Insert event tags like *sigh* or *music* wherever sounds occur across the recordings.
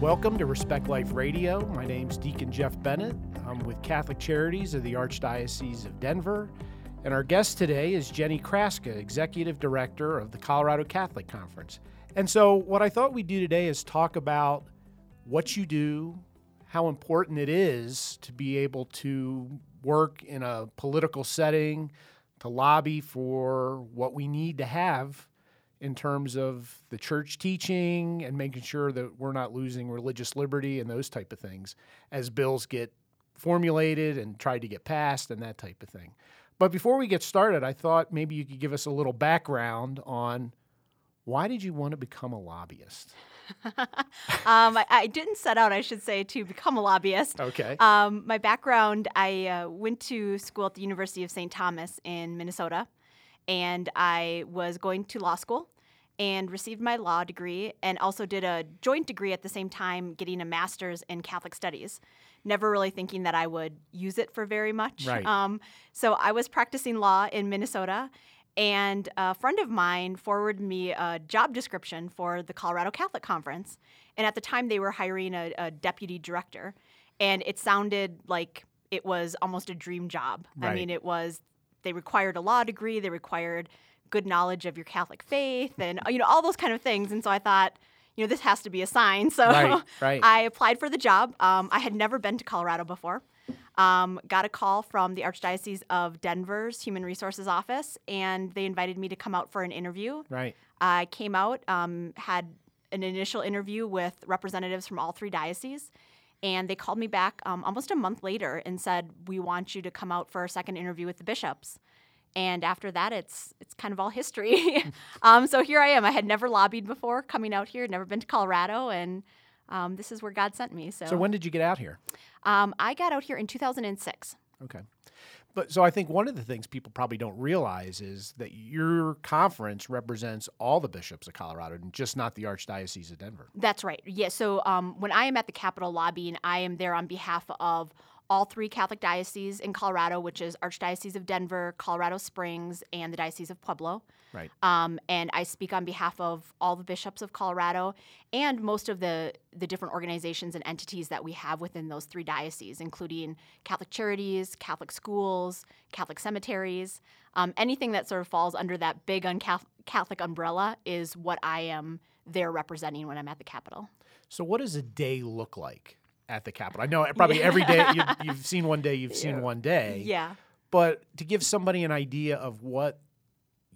Welcome to Respect Life Radio. My name's Deacon Jeff Bennett. I'm with Catholic Charities of the Archdiocese of Denver. And our guest today is Jenny Kraska, Executive Director of the Colorado Catholic Conference. And so, what I thought we'd do today is talk about what you do, how important it is to be able to work in a political setting, to lobby for what we need to have in terms of the church teaching and making sure that we're not losing religious liberty and those type of things as bills get formulated and tried to get passed and that type of thing. But before we get started, I thought maybe you could give us a little background on why did you want to become a lobbyist? *laughs* um, I, I, didn't set out, I should say, to become a lobbyist. Okay. Um, my background I uh, went to school at the University of St. Thomas in Minnesota, and I was going to law school and received my law degree and also did a joint degree at the same time, getting a master's in Catholic Studies. Never really thinking that I would use it for very much. Right. Um, so I was practicing law in Minnesota, and a friend of mine forwarded me a job description for the Colorado Catholic Conference. And at the time, they were hiring a, a deputy director, and it sounded like it was almost a dream job. Right. I mean, it was, they required a law degree, they required good knowledge of your Catholic faith and you know all those kind of things. And so I thought, you know, this has to be a sign. So right, *laughs* right. I applied for the job. Um, I had never been to Colorado before. Um, got a call from the Archdiocese of Denver's Human Resources Office, and they invited me to come out for an interview. Right. I came out, um, had an initial interview with representatives from all three dioceses, and they called me back um, almost a month later and said, "We want you to come out for a second interview with the bishops." And after that it's it's kind of all history *laughs* *laughs* um, so here i am i had never lobbied before coming out here never been to colorado and um, this is where god sent me so So when did you get out here? um, i got out here in 2006 Okay. But so I think one of the things people probably don't realize is that your conference represents all the bishops of Colorado and just not the Archdiocese of Denver. that's right yeah so um, when i am at the capitol lobbying i am there on behalf of all three Catholic dioceses in Colorado, which is Archdiocese of Denver, Colorado Springs, and the Diocese of Pueblo. Right. Um, and I speak on behalf of all the bishops of Colorado and most of the, the different organizations and entities that we have within those three dioceses, including Catholic charities, Catholic schools, Catholic cemeteries. Um, anything that sort of falls under that big un-Catholic umbrella is what I am there representing when I'm at the Capitol. So what does a day look like at the Capitol? I know probably every day you, you've seen one day, you've seen Yeah. one day. Yeah. But to give somebody an idea of what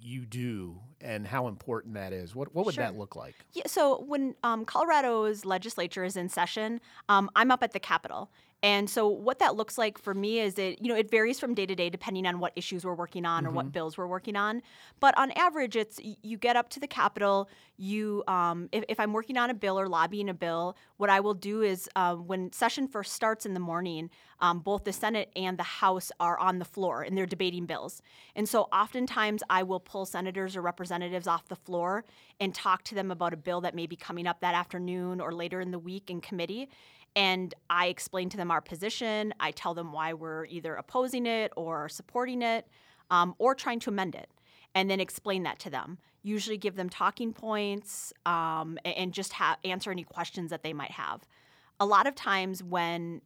you do and how important that is, what what would Sure. that look like? Yeah, so when um, Colorado's legislature is in session, um, I'm up at the Capitol. And so what that looks like for me is it, you know, it varies from day to day depending on what issues we're working on or what bills we're working on. But on average, it's you get up to the Capitol. You, um, if, if I'm working on a bill or lobbying a bill, what I will do is uh, when session first starts in the morning, um, both the Senate and the House are on the floor and they're debating bills. And so oftentimes I will pull senators or representatives off the floor and talk to them about a bill that may be coming up that afternoon or later in the week in committee. And I explain to them our position. I tell them why we're either opposing it or supporting it um, or trying to amend it, and then explain that to them. Usually give them talking points um, and just ha- answer any questions that they might have. A lot of times when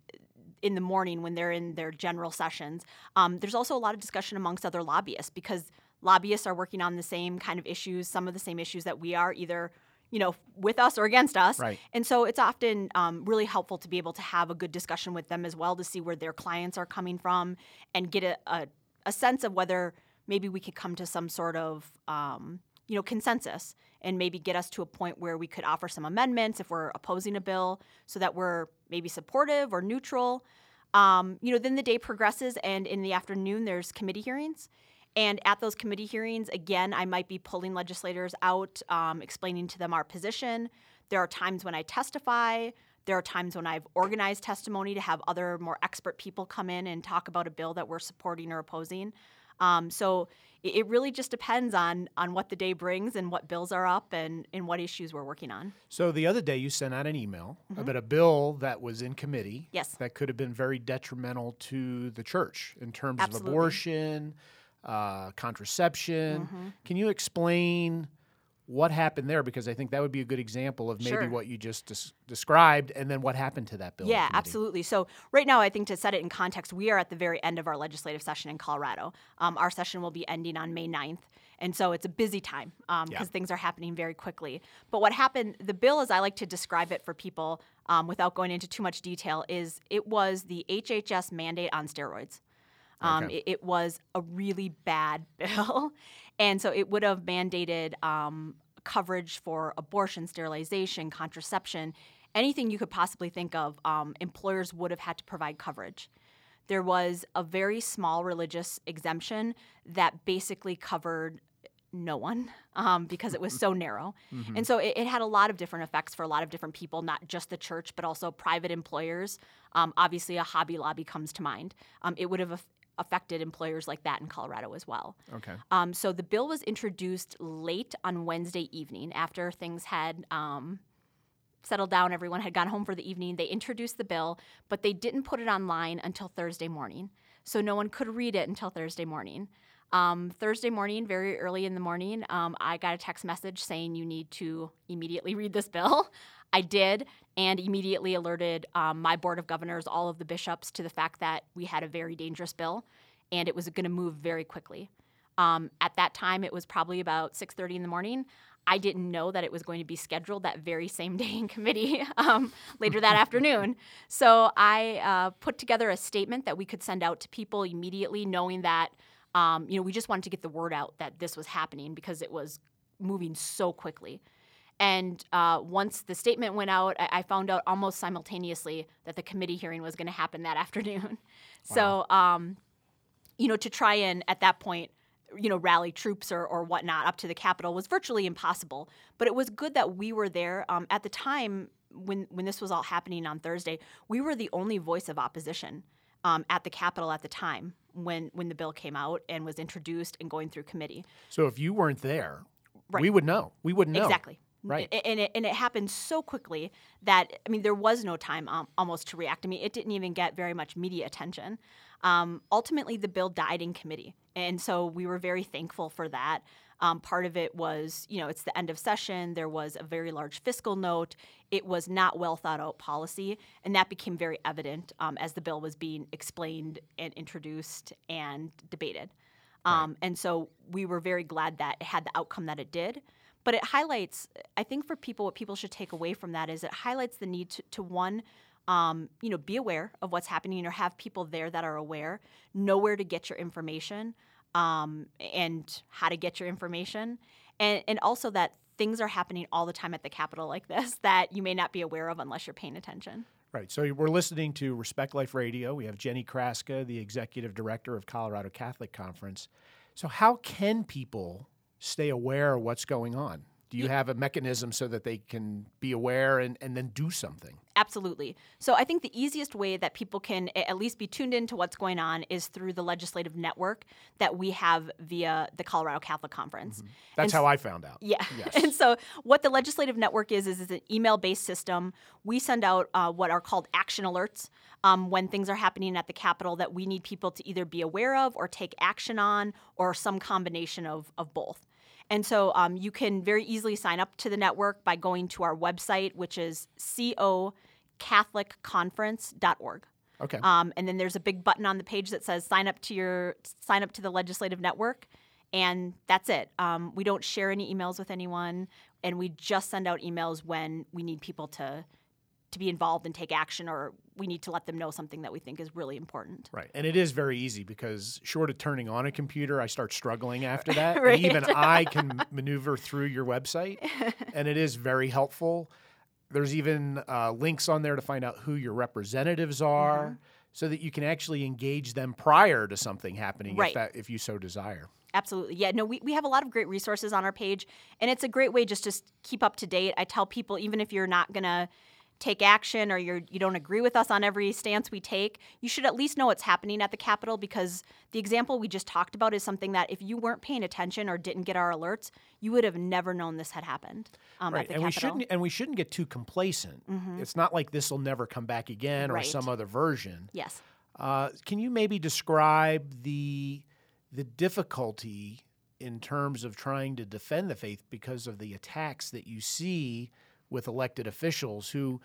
in the morning when they're in their general sessions. Um, there's also a lot of discussion amongst other lobbyists because lobbyists are working on the same kind of issues, some of the same issues that we are, either you know with us or against us. Right. And so it's often um, really helpful to be able to have a good discussion with them as well to see where their clients are coming from and get a, a, a sense of whether maybe we could come to some sort of um, you know consensus and maybe get us to a point where we could offer some amendments if we're opposing a bill so that we're maybe supportive or neutral um, you know then the day progresses and in the afternoon there's committee hearings and at those committee hearings again i might be pulling legislators out um, explaining to them our position there are times when i testify there are times when I've organized testimony to have other more expert people come in and talk about a bill that we're supporting or opposing. Um, so it, it really just depends on on what the day brings and what bills are up and, and what issues we're working on. So the other day you sent out an email about a bill that was in committee Mm-hmm. Yes. that could have been very detrimental to the church in terms Absolutely. of abortion, uh, contraception. Mm-hmm. Can you explain what happened there because I think that would be a good example of maybe Sure. what you just des- described and then what happened to that bill. Yeah, committee. absolutely. So right now, I think to set it in context, we are at the very end of our legislative session in Colorado. Um, our session will be ending on May 9th. And so it's a busy time because Yeah. things are happening very quickly. But what happened, the bill, as I like to describe it for people um, without going into too much detail, is it was the HHS mandate on steroids. Um, Okay. it, it was a really bad *laughs* bill. And so it would have mandated um, coverage for abortion, sterilization, contraception, anything you could possibly think of. Um, employers would have had to provide coverage. There was a very small religious exemption that basically covered no one um, because it was so narrow. And so it, it had a lot of different effects for a lot of different people, not just the church, but also private employers. Um, obviously, a Hobby Lobby comes to mind. Um, it would have affected employers like that in Colorado as well. Okay. Um, so the bill was introduced late on Wednesday evening after things had um, settled down. Everyone had gone home for the evening. They introduced the bill, but they didn't put it online until Thursday morning. So no one could read it until Thursday morning. Um, Thursday morning, very early in the morning, um, I got a text message saying you need to immediately read this bill. *laughs* I did, and immediately alerted um, my board of governors, all of the bishops, to the fact that we had a very dangerous bill, and it was going to move very quickly. Um, at that time, it was probably about 6:30 in the morning. I didn't know that it was going to be scheduled that very same day in committee *laughs* um, later that afternoon. So I uh, put together a statement that we could send out to people immediately, knowing that um, you know we just wanted to get the word out that this was happening because it was moving so quickly. And uh, once the statement went out, I, I found out almost simultaneously that the committee hearing was going to happen that *laughs* afternoon. So, um, you know, to try and at that point, you know, rally troops or, or whatnot up to the Capitol was virtually impossible. But it was good that we were there. Um, at the time when when this was all happening on Thursday, we were the only voice of opposition um, at the Capitol at the time when when the bill came out and was introduced and going through committee. So if you weren't there, Right. we would know. We wouldn't know. Exactly. Right. And it, and it happened so quickly that, I mean, there was no time um, almost to react. I mean, it didn't even get very much media attention. Um, ultimately, the bill died in committee. And so we were very thankful for that. Um, part of it was, you know, it's the end of session. There was a very large fiscal note. It was not well thought out policy. And that became very evident um, as the bill was being explained and introduced and debated. Um, And so we were very glad that it had the outcome that it did. But it highlights, I think for people, what people should take away from that is it highlights the need to, to one, um, you know, be aware of what's happening or have people there that are aware, know where to get your information um, and how to get your information. And, and also that things are happening all the time at the Capitol like *laughs* this that you may not be aware of unless you're paying attention. Right. So we're listening to Respect Life Radio. We have Jenny Kraska, the executive director of Colorado Catholic Conference. So how can people stay aware of what's going on? Do you have a mechanism so that they can be aware and, and then do something? Absolutely. So I think the easiest way that people can at least be tuned into what's going on is through the legislative network that we have via the Colorado Catholic Conference. That's And how I found out. Yeah. Yes. *laughs* and so what the legislative network is is, is an email-based system. We send out uh, what are called action alerts um, when things are happening at the Capitol that we need people to either be aware of or take action on, or some combination of of both. And so um, you can very easily sign up to the network by going to our website, which is cocatholicconference.org. Okay. Um, and then there's a big button on the page that says sign up to your sign up to the legislative network, and that's it. Um, we don't share any emails with anyone, and we just send out emails when we need people to to be involved and take action, or we need to let them know something that we think is really important. Right. And it is very easy because short of turning on a computer, I start struggling after *laughs* that. Right. And even *laughs* I can maneuver through your website, *laughs* and it is very helpful. There's even uh, links on there to find out who your representatives are. Mm-hmm. So that you can actually engage them prior to something happening, Right. if that if you so desire. Absolutely. Yeah, no, we, we have a lot of great resources on our page, and it's a great way just to keep up to date. I tell people, even if you're not going to take action or you're, you don't agree with us on every stance we take, you should at least know what's happening at the Capitol because the example we just talked about is something that if you weren't paying attention or didn't get our alerts, you would have never known this had happened um, Right, at the and we Capitol. shouldn't and we shouldn't get too complacent. It's not like this will never come back again or Right. some other version. yes. Uh, can you maybe describe the the difficulty in terms of trying to defend the faith because of the attacks that you see with elected officials who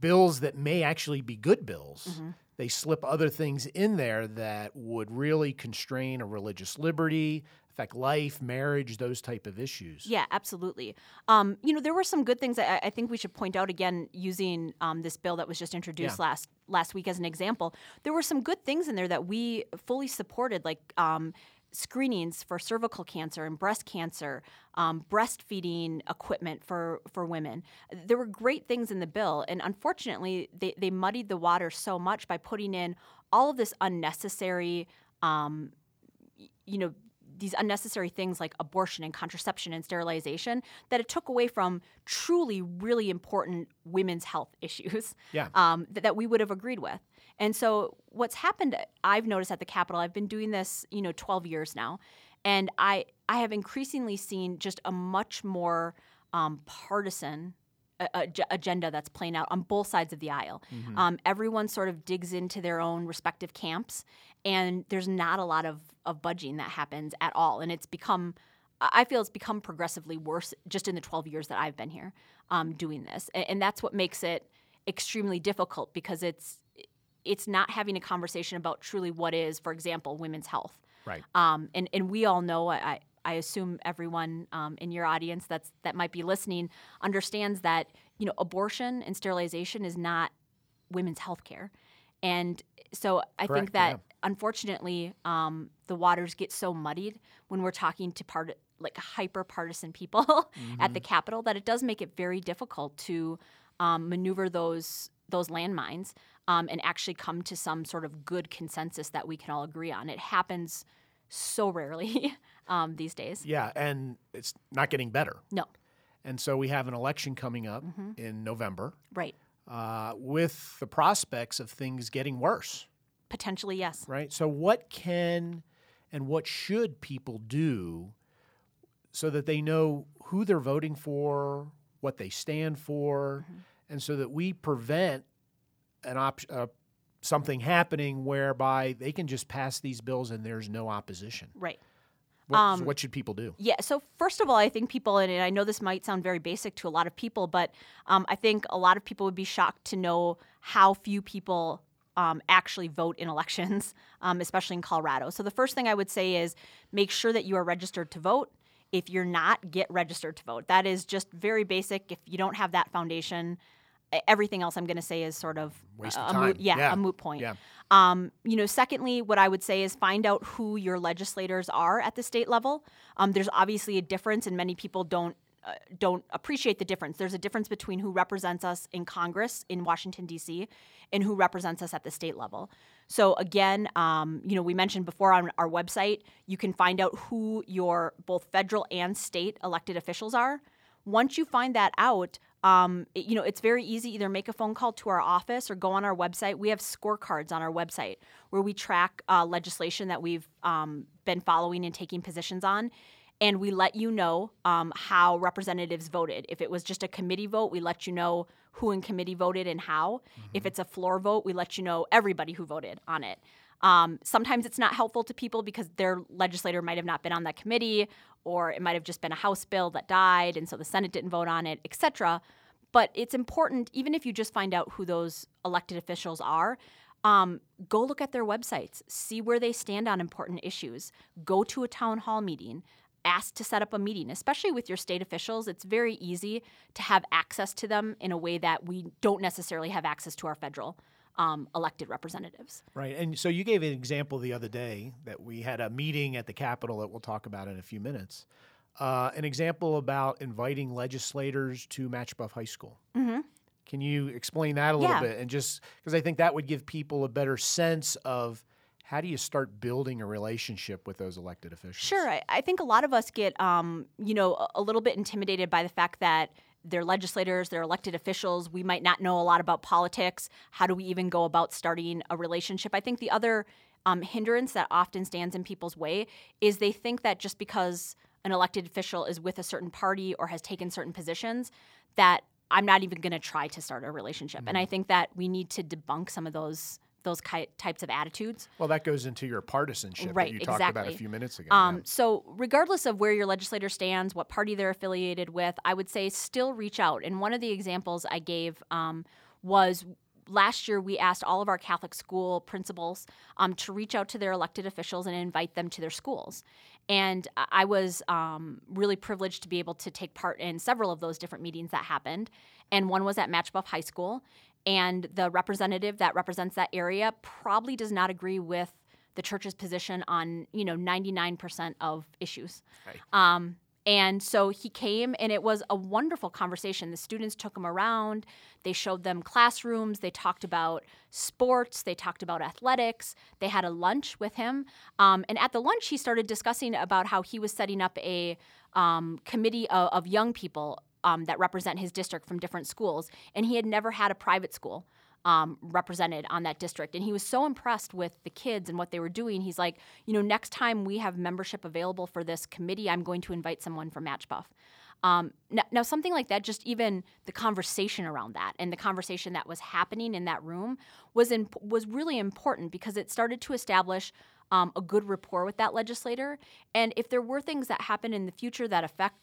bills that may actually be good bills. Mm-hmm. They slip other things in there that would really constrain a religious liberty, affect life, marriage, those type of issues. Yeah, absolutely. Um, you know, there were some good things I, I think we should point out again using um, this bill that was just introduced yeah. last last week as an example. There were some good things in there that we fully supported, like um, screenings for cervical cancer and breast cancer, um, breastfeeding equipment for, for women. There were great things in the bill, and unfortunately, they, they muddied the water so much by putting in all of this unnecessary, um, you know, these unnecessary things like abortion and contraception and sterilization that it took away from truly really important women's health issues yeah. um, that, that we would have agreed with. And so what's happened I've noticed at the Capitol, I've been doing this, you know, 12 years now, and I I have increasingly seen just a much more um, partisan agenda that's playing out on both sides of the aisle. Mm-hmm. Um, everyone sort of digs into their own respective camps, and there's not a lot of, of budging that happens at all. And it's become, I feel it's become progressively worse just in the 12 years that I've been here um, doing this. And, and that's what makes it extremely difficult because it's it's not having a conversation about truly what is, for example, women's health. Right. Um, and and we all know. I I assume everyone um, in your audience that's that might be listening understands that you know abortion and sterilization is not women's health care, and so I Correct, think that yeah. unfortunately um, the waters get so muddied when we're talking to part like hyper partisan people mm-hmm. *laughs* at the Capitol that it does make it very difficult to um, maneuver those those landmines um, and actually come to some sort of good consensus that we can all agree on. It happens so rarely *laughs* um, these days. Yeah, and it's not getting better. No. And so we have an election coming up mm-hmm. in November. Right. Uh, with the prospects of things getting worse. Potentially, yes. Right. So, what can and what should people do so that they know who they're voting for, what they stand for, mm-hmm. And so that we prevent an op- uh, something happening whereby they can just pass these bills and there's no opposition. Right. What, um, so what should people do? Yeah. So first of all, I think people, and I know this might sound very basic to a lot of people, but um, I think a lot of people would be shocked to know how few people um, actually vote in elections, *laughs* um, especially in Colorado. So the first thing I would say is make sure that you are registered to vote. If you're not, get registered to vote. That is just very basic. If you don't have that foundation, everything else I'm going to say is sort of waste a time. Moot, yeah, yeah, a moot point. Yeah. Um, you know, secondly, what I would say is find out who your legislators are at the state level. Um, there's obviously a difference, and many people don't uh, don't appreciate the difference. There's a difference between who represents us in Congress in Washington D.C. and who represents us at the state level. So again, um, you know, we mentioned before on our website, you can find out who your both federal and state elected officials are. Once you find that out, um, it, you know, it's very easy. Either make a phone call to our office or go on our website. We have scorecards on our website where we track uh, legislation that we've um, been following and taking positions on. And we let you know um, how representatives voted. If it was just a committee vote, we let you know who in committee voted and how. Mm-hmm. If it's a floor vote, we let you know everybody who voted on it. Um, sometimes it's not helpful to people because their legislator might have not been on that committee, or it might have just been a House bill that died, and so the Senate didn't vote on it, etc. But it's important, even if you just find out who those elected officials are, um, go look at their websites, see where they stand on important issues, go to a town hall meeting, ask to set up a meeting, especially with your state officials. It's very easy to have access to them in a way that we don't necessarily have access to our federal um, elected representatives. Right. And so you gave an example the other day that we had a meeting at the Capitol that we'll talk about in a few minutes. Uh, an example about inviting legislators to Machebeuf High School. Mm-hmm. Can you explain that a little yeah. bit? And just because I think that would give people a better sense of how do you start building a relationship with those elected officials? Sure. I, I think a lot of us get, um, you know, a, a little bit intimidated by the fact that they're legislators, they're elected officials. We might not know a lot about politics. How do we even go about starting a relationship? I think the other um, hindrance that often stands in people's way is they think that just because an elected official is with a certain party or has taken certain positions, that I'm not even going to try to start a relationship. Mm-hmm. And I think that we need to debunk some of those those ki- types of attitudes. Well, that goes into your partisanship Right, that you talked about a exactly. few minutes ago. Um, yeah. So, regardless of where your legislator stands, what party they're affiliated with, I would say still reach out. And one of the examples I gave um, was last year we asked all of our Catholic school principals um, to reach out to their elected officials and invite them to their schools. And I I was um, really privileged to be able to take part in several of those different meetings that happened. And one was at Machebeuf High School. And the representative that represents that area probably does not agree with the church's position on you know 99% of issues. Right. um, and so he came and it was a wonderful conversation. The students took him around. They showed them classrooms. They talked about sports. They talked about athletics. They had a lunch with him. Um, and at the lunch he started discussing about how he was setting up a um, committee of, of young people um, that represent his district from different schools and he had never had a private school um, represented on that district. And he was so impressed with the kids and what they were doing. He's like, you know, next time we have membership available for this committee, I'm going to invite someone from Machebeuf. Um, now, now, something like that, just even the conversation around that and the conversation that was happening in that room was in, was really important because it started to establish um, a good rapport with that legislator. And if there were things that happen in the future that affect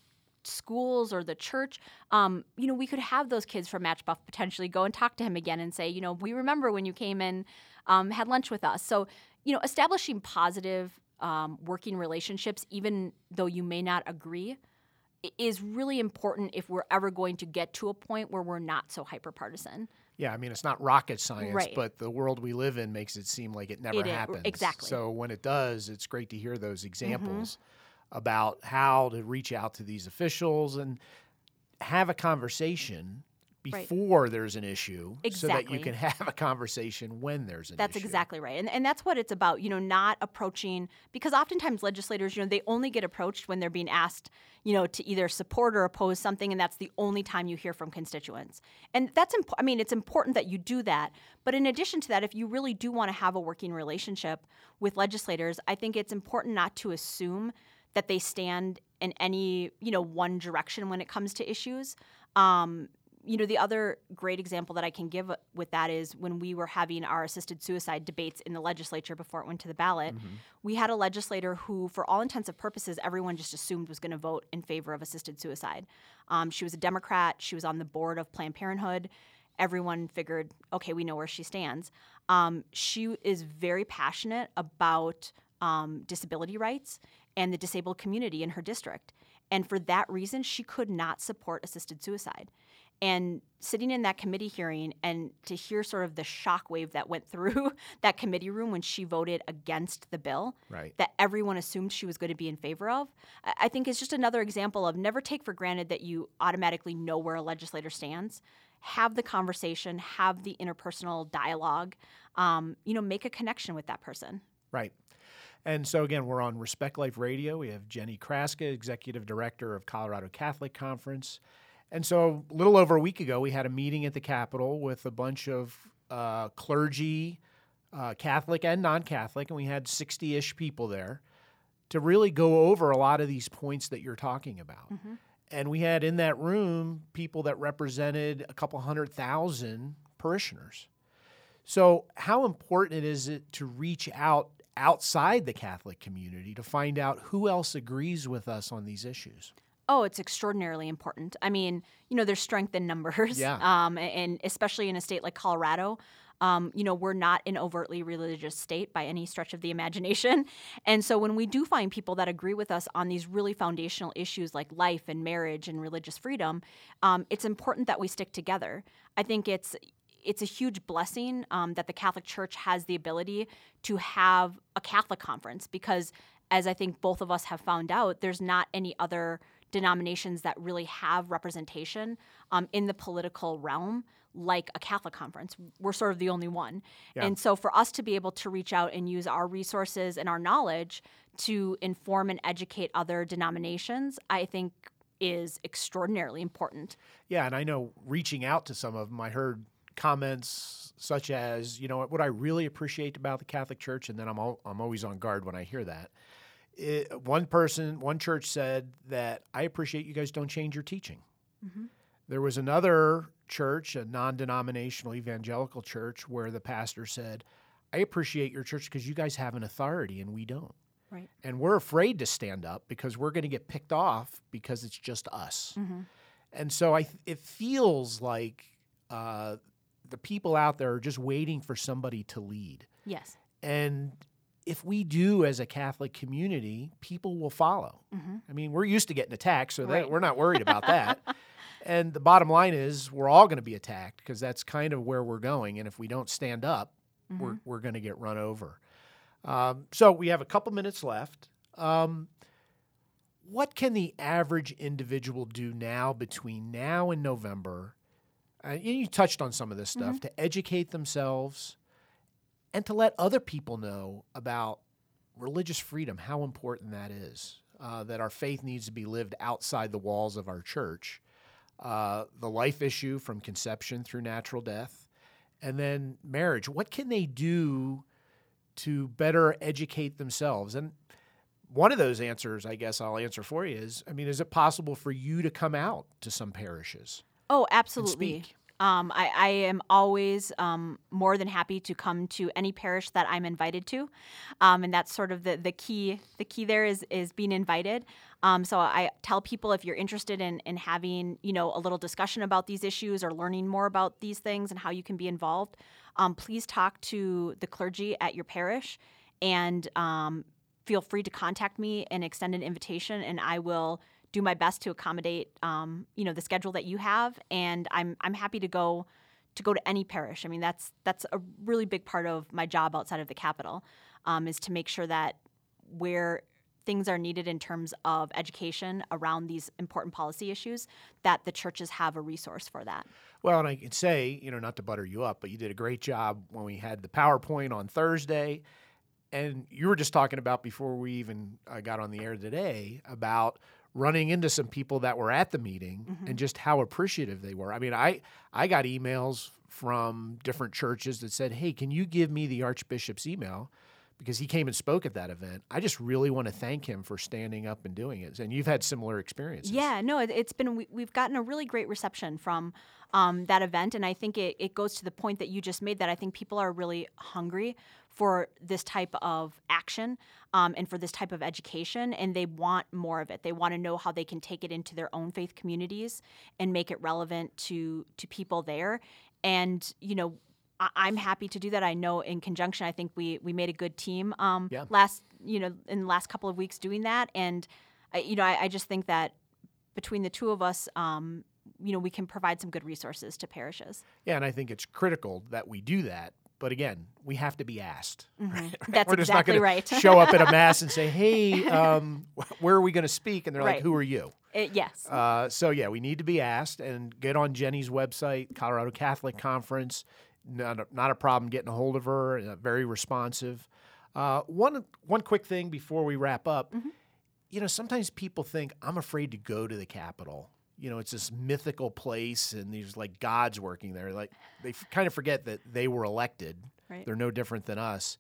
schools or the church, um, you know, we could have those kids from Machebeuf potentially go and talk to him again and say, you know, we remember when you came and um, had lunch with us. So, you know, establishing positive um, working relationships, even though you may not agree, is really important if we're ever going to get to a point where we're not so hyper partisan. Yeah, I mean, it's not rocket science, Right. but the world we live in makes it seem like it never It is, happens. exactly. Mm-hmm. So when it does, it's great to hear those examples about how to reach out to these officials and have a conversation Right. before there's an issue so that you can *laughs* have a conversation when there's an That's issue. That's exactly right. And, and that's what it's about, you know, not approaching, because oftentimes legislators, you know, they only get approached when they're being asked, you know, to either support or oppose something, and that's the only time you hear from constituents. And that's, imp- I mean, it's important that you do that. But in addition to that, if you really do want to have a working relationship with legislators, I think it's important not to assume that they stand in any, you know, one direction when it comes to issues. Um, you know, the other great example that I can give with that is when we were having our assisted suicide debates in the legislature before it went to the ballot, we had a legislator who, for all intents and purposes, everyone just assumed was going to vote in favor of assisted suicide. Um, she was a Democrat. She was on the board of Planned Parenthood. Everyone figured, okay, we know where she stands. Um, she is very passionate about um, disability rights and the disabled community in her district. And for that reason, she could not support assisted suicide. And sitting in that committee hearing and to hear sort of the shockwave that went through *laughs* that committee room when she voted against the bill Right. that everyone assumed she was going to be in favor of, I think is just another example of never take for granted that you automatically know where a legislator stands. Have the conversation, have the interpersonal dialogue, um, you know, make a connection with that person. Right. And so again, we're on Respect Life Radio. We have Jenny Kraska, Executive Director of Colorado Catholic Conference. And so a little over a week ago, we had a meeting at the Capitol with a bunch of uh, clergy, uh, Catholic and non-Catholic, and we had 60-ish people there to really go over a lot of these points that you're talking about. And we had in that room people that represented a couple hundred thousand parishioners. So, how important is it to reach out outside the Catholic community to find out who else agrees with us on these issues? Oh, it's extraordinarily important. I mean, you know, there's strength in numbers. Yeah. *laughs* Um, and especially in a state like Colorado, um, you know, we're not an overtly religious state by any stretch of the imagination. *laughs* And so when we do find people that agree with us on these really foundational issues like life and marriage and religious freedom, um, it's important that we stick together. I think it's it's a huge blessing um, that the Catholic Church has the ability to have a Catholic conference because, as I think both of us have found out, there's not any other denominations that really have representation um, in the political realm like a Catholic conference. We're sort of the only one. Yeah. And so for us to be able to reach out and use our resources and our knowledge to inform and educate other denominations, I think is extraordinarily important. Yeah, and I know reaching out to some of them, I heard comments such as, you know, what I really appreciate about the Catholic Church, and then I'm al- I'm always on guard when I hear that. It, one person, one church said that I appreciate you guys don't change your teaching. There was another church, a non-denominational evangelical church, where the pastor said, I appreciate your church because you guys have an authority and we don't. Right. And we're afraid to stand up because we're going to get picked off because it's just us. Mm-hmm. And so I, it feels like uh, the people out there are just waiting for somebody to lead. Yes. And if we do as a Catholic community, people will follow. Mm-hmm. I mean, we're used to getting attacked, so that, we're not worried about that. *laughs* and the bottom line is, we're all going to be attacked because that's kind of where we're going. And if we don't stand up, Mm-hmm. we're, we're going to get run over. Um, so we have a couple minutes left. Um, what can the average individual do now between now and November? Uh, you you touched on some of this stuff to educate themselves and to let other people know about religious freedom, how important that is, uh, that our faith needs to be lived outside the walls of our church, uh, the life issue from conception through natural death, and then marriage. What can they do to better educate themselves? And one of those answers, I guess I'll answer for you is I mean, is it possible for you to come out to some parishes? Oh, and absolutely. Um, I, I am always um, more than happy to come to any parish that I'm invited to, um, and that's sort of the, the key. The key there is is being invited. Um, so I tell people if you're interested in in having you know a little discussion about these issues or learning more about these things and how you can be involved, um, please talk to the clergy at your parish, and um, feel free to contact me and extend an invitation, and I will do my best to accommodate um, you know the schedule that you have and I'm I'm happy to go to go to any parish. I mean that's that's a really big part of my job outside of the Capitol um, is to make sure that where things are needed in terms of education around these important policy issues that the churches have a resource for that. Well, and I can say, you know, not to butter you up, but you did a great job when we had the PowerPoint on Thursday. And you were just talking about before we even uh, got on the air today about running into some people that were at the meeting and just how appreciative they were. I mean, I I got emails from different churches that said, "Hey, can you give me the archbishop's email?" Because he came and spoke at that event. I just really want to thank him for standing up and doing it. And you've had similar experiences. Yeah, no, it, it's been we, we've gotten a really great reception from um, that event, and I think it, it goes to the point that you just made that I think people are really hungry for this type of action um, and for this type of education, and they want more of it. They want to know how they can take it into their own faith communities and make it relevant to to people there. And you know, I- I'm happy to do that. I know in conjunction, I think we we made a good team um, Yeah. last you know in the last couple of weeks doing that, and I, you know I, I just think that between the two of us, um, you know, we can provide some good resources to parishes. Yeah, and I think it's critical that we do that. But again, we have to be asked. *laughs* right? That's We're just exactly not right. show up at a *laughs* mass and say, "Hey, um, where are we going to speak?" And they're like, "Who are you?" It, yes. Uh, so yeah, we need to be asked and get on Jenny's website, Colorado Catholic Conference. Not a, not a problem getting a hold of her. uh, very responsive. Uh, one one quick thing before we wrap up. You know, sometimes people think I'm afraid to go to the Capitol. You know, it's this mythical place, and there's like gods working there. Like they f- kind of forget that they were elected. Right. They're no different than us.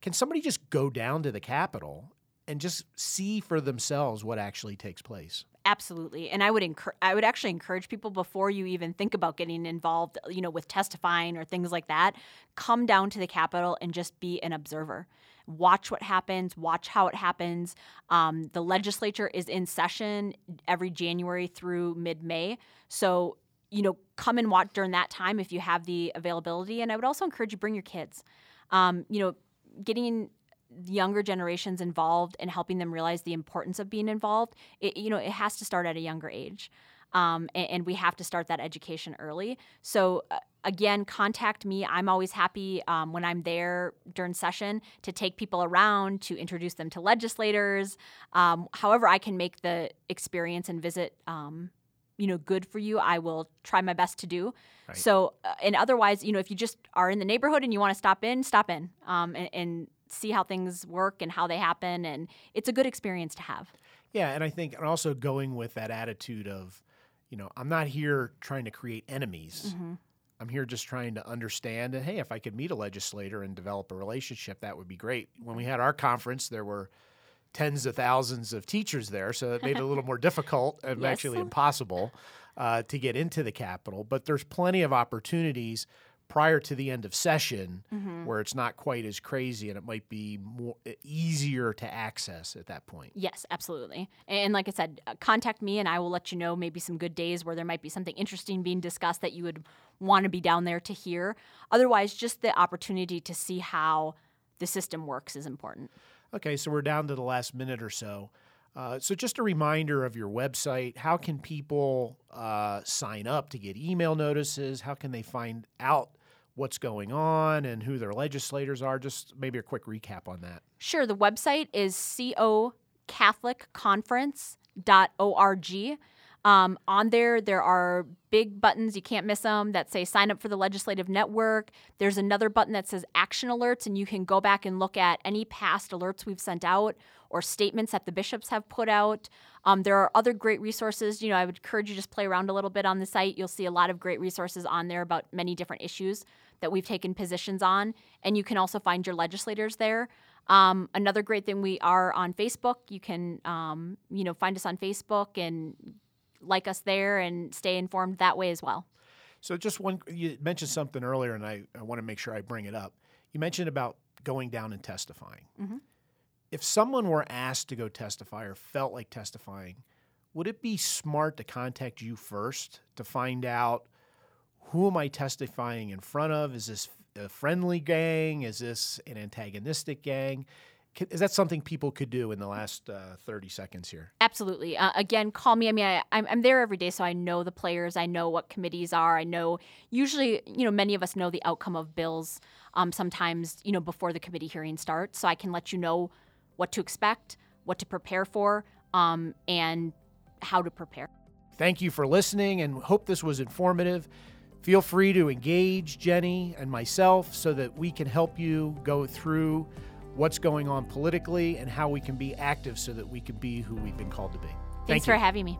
Can somebody just go down to the Capitol and just see for themselves what actually takes place? Absolutely, and I would encourage. I would actually encourage people before you even think about getting involved, you know, with testifying or things like that. Come down to the Capitol and just be an observer. Watch what happens. Watch how it happens. Um, the legislature is in session every January through mid-May, so you know, come and watch during that time if you have the availability. And I would also encourage you bring your kids. Um, you know, getting younger generations involved and helping them realize the importance of being involved it, you know it has to start at a younger age um, and, and we have to start that education early. So uh, again contact me. I'm always happy um, when i'm there during session to take people around to introduce them to legislators um, however i can make the experience and visit um, you know good for you i will try my best to do. Right. so uh, and otherwise you know if you just are in the neighborhood and you want to stop in stop in um, and, and see how things work and how they happen and it's a good experience to have. Yeah, and I think and also going with that attitude of, you know, I'm not here trying to create enemies. I'm here just trying to understand and hey, if I could meet a legislator and develop a relationship, that would be great. When we had our conference, there were tens of thousands of teachers there, so it made it a little more difficult *laughs* and Yes. actually impossible uh, to get into the Capitol. But there's plenty of opportunities prior to the end of session mm-hmm. where it's not quite as crazy and it might be more easier to access at that point. Yes, absolutely. And like I said, uh, contact me and I will let you know maybe some good days where there might be something interesting being discussed that you would want to be down there to hear. Otherwise, just the opportunity to see how the system works is important. Okay, so we're down to the last minute or so. Uh, so, just a reminder of your website. How can people uh, sign up to get email notices? How can they find out what's going on and who their legislators are? Just maybe a quick recap on that. Sure. The website is cocatholicconference.org. Um, on there, there are big buttons, you can't miss them, that say sign up for the legislative network. There's another button that says action alerts, and you can go back and look at any past alerts we've sent out or statements that the bishops have put out. Um, there are other great resources. You know, I would encourage you just play around a little bit on the site. You'll see a lot of great resources on there about many different issues that we've taken positions on, and you can also find your legislators there. Um, another great thing, we are on Facebook. You can, um, you know, find us on Facebook and like us there and stay informed that way as well. So, just one, you mentioned something earlier, and I, I want to make sure I bring it up. You mentioned about going down and testifying. Mm-hmm. If someone were asked to go testify or felt like testifying, would it be smart to contact you first to find out who am I testifying in front of? Is this a friendly gang? Is this an antagonistic gang? Is that something people could do in the last uh, 30 seconds here? Absolutely. Uh, again, call me. I mean, I, I'm, I'm there every day, so I know the players. I know what committees are. I know, usually, you know, many of us know the outcome of bills um, sometimes, you know, before the committee hearing starts. So I can let you know what to expect, what to prepare for, um, and how to prepare. Thank you for listening and hope this was informative. Feel free to engage Jenny and myself so that we can help you go through what's going on politically and how we can be active so that we can be who we've been called to be. Thanks Thank for having me.